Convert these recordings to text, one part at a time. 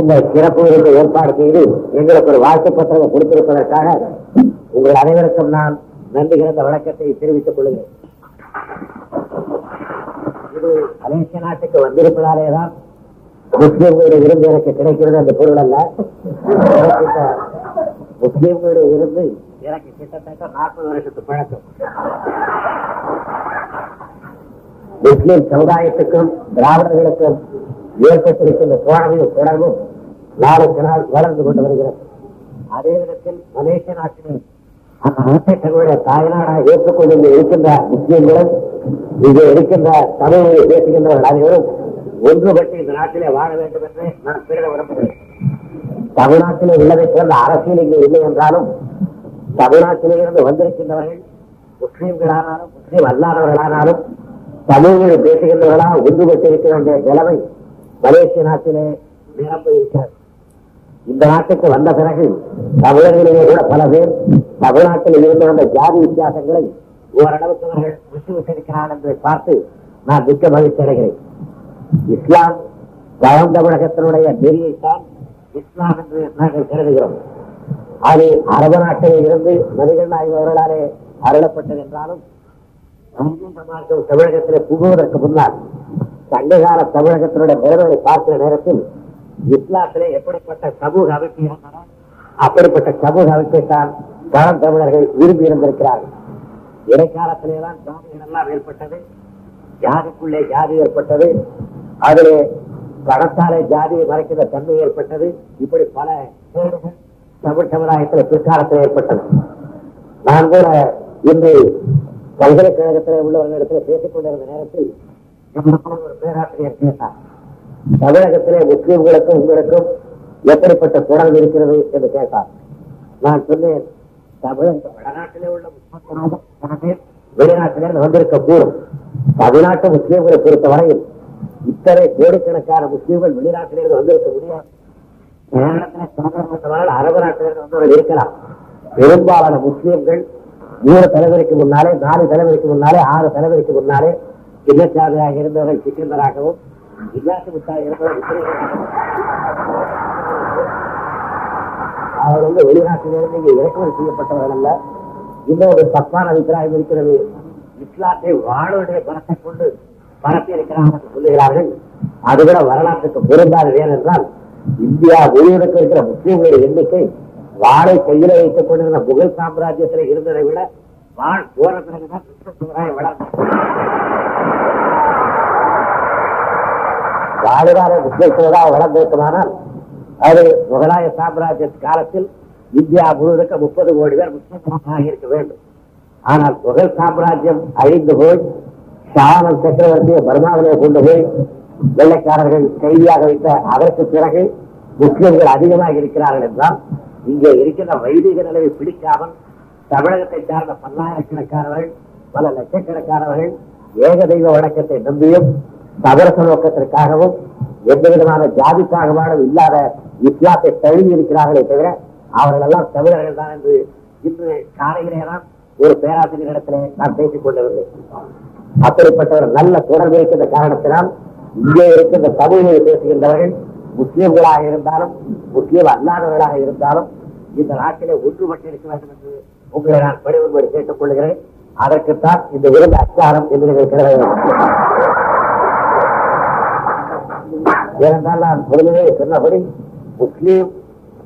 இந்த சிறப்பு விருது ஏற்பாடு செய்து எங்களுக்கு ஒரு வாழ்த்து பத்திரம் கொடுத்திருப்பதற்காக உங்கள் அனைவருக்கும் நான் நன்றி கிடந்த வணக்கத்தை தெரிவித்துக் கொள்கிறேன். இது மலேசிய நாட்டுக்கு வந்திருப்பதாலே தான் முஸ்லீம்களுடைய விருந்து எனக்கு கிடைக்கிறது அந்த பொருள் அல்ல. முஸ்லீம்களுடைய விருந்து எனக்கு கிட்டத்தட்ட நாற்பது வருஷத்து பழக்கம். முஸ்லீம் சமுதாயத்துக்கும் திராவிடர்களுக்கும் ஏற்பட்டிருக்கின்ற தோழமையும் தொடர்பும் நாளுக்கு நாள் வளர்ந்து கொண்டு வருகிறது. அதே விதத்தில் மலேசிய நாட்டிலும் அந்த நாட்டை தங்களுடைய தாய்நாடாக ஏற்றுக்கொண்டு இருக்கின்ற முஸ்லீம்களும் இங்கே இருக்கின்ற தமிழை பேசுகின்றவர்கள் அனைவரும் ஒன்றுபட்டு இந்த நாட்டிலே வாழ வேண்டும் என்று நான் பெருக விரும்புகிறேன் தமிழ்நாட்டிலே உள்ளதை போன்ற அரசியல் இங்கே இல்லை என்றாலும் தமிழ்நாட்டிலே இருந்து வந்திருக்கின்றவர்கள் முஸ்லீம்களானாலும் முஸ்லீம் அல்லாதவர்களானாலும் தமிழ்மொழி பேசுகின்றவர்களாக ஒன்றுபட்டு இருக்க வேண்டிய நிலைமை மலேசிய நாட்டிலே நிரம்ப இருக்கிறது இந்த நாட்டுக்கு வந்த பிறகு தமிழர்களிலே கூட பல பேர் தமிழ்நாட்டில் இருந்து வந்த ஜாதி வித்தியாசங்களை ஓரளவுக்கு அவர்கள் விட்டுவிட்டிருக்கிறார் என்பதை பார்த்து நான் மிக்க மகிழ்ச்சி அடைகிறேன். இஸ்லாம் பழந்தமிழகத்தினுடைய நெறியைத்தான் இஸ்லாம் என்று நாங்கள் கருதுகிறோம். அது அரபு நாட்டில் இருந்து நபிகள் நாயகம் அவர்களாலே அருளப்பட்டது என்றாலும் தமிழகத்திலே புகுவதற்கு முன்னால் சங்ககால தமிழகத்தினுடைய நிலைமையை பார்க்கிற நேரத்தில் இஸ்லாத்திலே எப்படிப்பட்ட சமூக அமைப்பு இருந்ததோ அப்படிப்பட்ட சமூக அமைப்பை தான் பழம் தமிழர்கள் விரும்பி இருந்திருக்கிறார்கள். இடைக்காலத்திலே தான் ஜாதிகள் எல்லாம் ஏற்பட்டது ஜாதிக்குள்ளே ஜாதி ஏற்பட்டது அதிலே பணத்தாலே ஜாதியை மறைக்கிற தன்மை ஏற்பட்டது இப்படி பல கேடுகள் தமிழ் சமுதாயத்தில் பிற்காலத்தில் ஏற்பட்டது நான் கூட இன்று பல்கலைக்கழகத்தில் உள்ளவர்களிடத்தில் பேசிக் கொண்டிருந்த நேரத்தில் நம்மளுக்குள்ள ஒரு பேராசிரியர் கேட்டார் தமிழகத்திலே முஸ்லீம்களுக்கும் உங்களுக்கும் எப்படிப்பட்ட தொடர்பு இருக்கிறது என்று கேட்டார். நான் சொன்னேன் தமிழக வடநாட்டிலே உள்ள முப்பத்தி பேர் வெளிநாட்டிலே வந்திருக்க கூடும். தமிழ்நாட்டு முஸ்லிம்களை பொறுத்தவரையில் இத்தனை கோடிக்கணக்கான முஸ்லிம்கள் வெளிநாட்டிலிருந்து வந்திருக்க முடியாது. அரபு நாட்டிலிருந்து வந்தவர்கள் இருக்கலாம். பெரும்பாலான முஸ்லிம்கள் மூணு தலைவருக்கு முன்னாலே நாலு தலைவருக்கு முன்னாலே ஆறு தலைவருக்கு முன்னாலே சின்னச்சாதியாக இருந்தவர்கள் சிக்கந்தராகவும் இல்லாசி முத்தாக இருந்தவர் அவர் வந்து வெளிநாட்டிலிருந்து இங்கே இறக்குமதி செய்யப்பட்டவர்கள் அல்ல. இன்னொரு ஒரு தப்பான அபிப்பிராயம் இருக்கிறது. இஸ்லாத்தை வாழுடைய பணத்தை கொண்டு பரப்பி இருக்கிறார்கள் என்று சொல்லுகிறார்கள். அது கூட வரலாற்றுக்கு பொருந்தாது ஏனென்றால் இந்தியா முழுவதற்கு இருக்கிற முஸ்லீம்களின் எண்ணிக்கை வாழை கையில வைத்துக் கொண்டிருந்த முகல் சாம்ராஜ்யத்தில் இருந்ததை விட வாழ் போற பிறகுதான் முஸ்லிம் சமுதாயம் வளர்ந்தது ஆளுநரை முஸ்லிம் வளர்ந்திருக்குமானால் அது முகலாய சாம்ராஜ்ய காலத்தில் இந்தியா முழுவதுக்கு முப்பது கோடி பேர் முஸ்லிம்களாக இருக்க வேண்டும். ஆனால் முகல் சாம்ராஜ்யம் அழிந்து போய் ஷாவன் சக்கரவர்த்தியை பர்மாவிலே கொண்டு போய் வெள்ளைக்காரர்கள் கைதியாக வைத்த அதற்கு பிறகு முஸ்லிம்கள் அதிகமாக இருக்கிறார்கள் என்றால் இங்கே இருக்கின்ற வைதிக நிலையை பிடிக்காமல் தமிழகத்தை சார்ந்த பல்லாயிரக்கணக்கானவர்கள் பல லட்சக்கணக்கானவர்கள் ஏக தெய்வ வணக்கத்தை நம்பியும் சதரச நோக்கத்திற்காகவும் எந்த விதமான ஜாதி இல்லாத இஸ்லாத்தை தழுவி இருக்கிறார்களே தவிர அவர்கள் எல்லாம் தமிழர்கள் தான் என்று இன்று காலையிலே தான் ஒரு பேராசிரியரிடத்திலே நான் பேசிக் கொண்டிருந்தேன். அப்படிப்பட்ட ஒரு நல்ல தொடர்பு இருக்கின்ற காரணத்தினால் இங்கே இருக்கின்ற தமிழை பேசுகின்றவர்கள் முஸ்லிம்களாக இருந்தாலும் முஸ்லிம் அல்லாதவர்களாக இருந்தாலும் இந்த நாட்டிலே ஒன்றுபட்டு இருக்க வேண்டும் என்று உங்களை நான் பணிவுபடி கேட்டுக் கொள்கிறேன். அதற்குத்தான் இந்த விருது அச்சாரம் என்று நீங்கள் ஏனென்றால் நான் முதலிலே சொன்னபடி முஸ்லீம்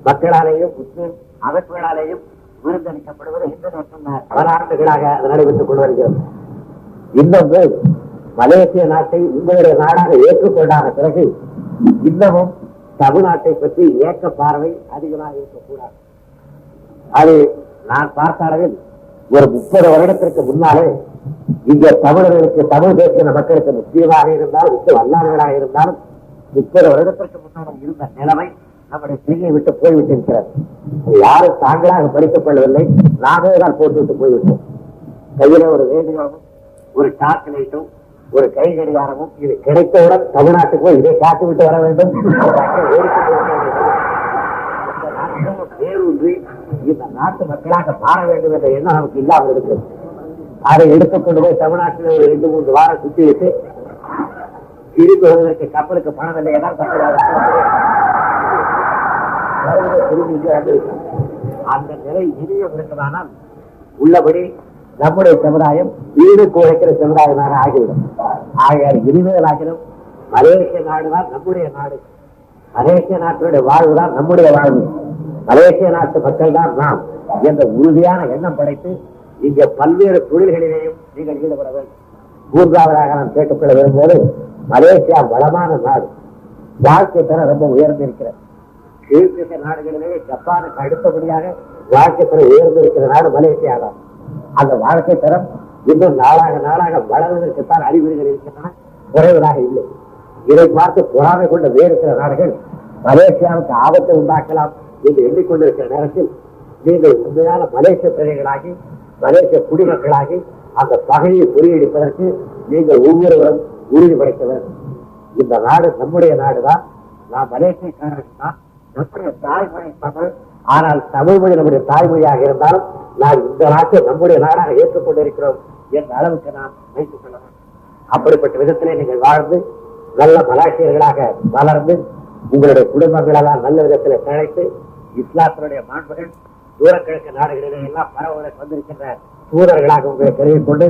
மக்களாலேயும் முஸ்லீம் அமைப்புகளாலேயும் விருந்தளிக்கப்படுவது இன்று சொன்ன பல ஆண்டுகளாக அது நடைபெற்றுக் கொண்டு வருகிறது. இன்னொன்று மலேசிய நாட்டை உங்களுடைய நாடாக ஏற்றுக்கொண்டான பிறகு இன்னமும் தமிழ்நாட்டை பற்றி ஏக்க பார்வை அதிகமாக இருக்கக்கூடாது. அது நான் பார்த்த அளவில் ஒரு முப்பது வருடத்திற்கு முன்னாலே இங்கே தமிழர்களுக்கு தமிழ் பேசின மக்களுக்கு முஸ்லீமாக இருந்தால் முஸ்லீம் அல்லாதவர்களாக இருந்தாலும் முப்பது வருடத்திற்கு முன்னால் இருந்த நிலைமை நம்முடைய சிறியை விட்டு போய்விட்டிருக்கிறது. யாரும் தாங்களாக படித்துக் கொள்ளவில்லை. நாமே தான் போட்டுவிட்டு போய்விட்டோம். கையில ஒரு ரேடியோவும் ஒரு டார்ச் லைட்டும் ஒரு கை கடிகாரமும் இது கிடைத்தவுடன் தமிழ்நாட்டுக்கு போய் இதை காத்து விட்டு வர வேண்டும். ஓடிக்கொண்டு இந்த வேரூன்றி இந்த நாட்டு மக்களாக மாற வேண்டும் என்ற எண்ணம் நமக்கு இல்லாமல் இருக்கிறது. அதை எடுத்துக்கொண்டு போய் தமிழ்நாட்டில் ஒரு ரெண்டு மூன்று வாரம் சுத்தி விட்டு திரும்பி வருவதற்கு கப்பலுக்கு பணம் இல்லை ஏதாவது அந்த நிலை இனியும் இருக்கிறானால் உள்ளபடி நம்முடைய சமுதாயம் வீடு குழைக்கிற சமுதாயமாக ஆகிவிடும். ஆகையால் இனிமேலாகிலும் மலேசிய நாடுதான் நம்முடைய நாடு. மலேசிய நாட்டினுடைய வாழ்வுதான் நம்முடைய வாழ்வு. மலேசிய நாட்டு மக்கள் தான் நாம் என்ற உறுதியான எண்ணம் படைத்து இங்கே பல்வேறு தொழில்களிலேயும் நீங்கள் ஈடுபட வேண்டும். மூன்றாவதாக நான் கேட்டுக்கொள்ள விரும்புவது மலேசியா வளமான நாடு. வாழ்க்கை தர ரொம்ப உயர்ந்திருக்கிறது. கீழ்த்திசை நாடுகளிலே ஜப்பானுக்கு அடுத்தபடியாக வாழ்க்கை தரம் உயர்ந்திருக்கிற நாடு மலேசியா தான். அந்த வாழ்க்கை தரம் இன்னும் நாளாக நாளாக வளர்வதற்குத்தான் அறிகுறிகள் இருக்கின்றன. குறைவதாக இல்லை. இதை பார்த்து பொறாமை கொண்ட வேறு சில நாடுகள் மலேசியாவுக்கு ஆபத்தை உண்டாக்கலாம் என்று எண்ணிக்கொண்டிருக்கிற நேரத்தில் நீங்கள் உண்மையான மலேசிய பிரஜைகளாகி மலேசிய குடிமக்களாகி அந்த பகையை முறியடிப்பதற்கு நீங்கள் ஒவ்வொருவரும் உறுதி படைத்தவர். இந்த நாடு நம்முடைய நாடுதான். நான் மலேசியக்காரர்கள் தான் நம்முடைய தாய்மொழி தமிழ். ஆனால் தமிழ் மொழி நம்முடைய தாய்மொழியாக இருந்தாலும் நாம் இந்த நாட்டை நம்முடைய நாடாக ஏற்றுக்கொண்டிருக்கிறோம் என்ற அளவுக்கு நாம் வைத்துக் கொள்ள அப்படிப்பட்ட விதத்திலே நீங்கள் வாழ்ந்து நல்ல மலாசியர்களாக வளர்ந்து உங்களுடைய குடும்பங்களெல்லாம் நல்ல விதத்தில் தழைத்து இஸ்லாத்தினுடைய மாண்புகள் தூரக்கிழக்கு நாடுகளிலே எல்லாம் பரவுவதற்கு வந்திருக்கின்ற தூதர்களாக உங்களை தெரிவித்துக் கொண்டு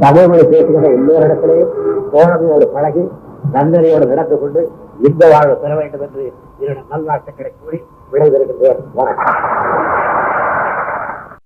தமிழ் மொழி பேசுகிற எல்லோரிடத்திலேயும் தோழமையோடு பழகி நந்தனையோடு நடந்து கொண்டு இந்த வாழ்வு பெற வேண்டும் என்று என்னிடம் நல்வாழ்த்துக்களை கூறி விடைபெறுகின்றேன். வணக்கம்.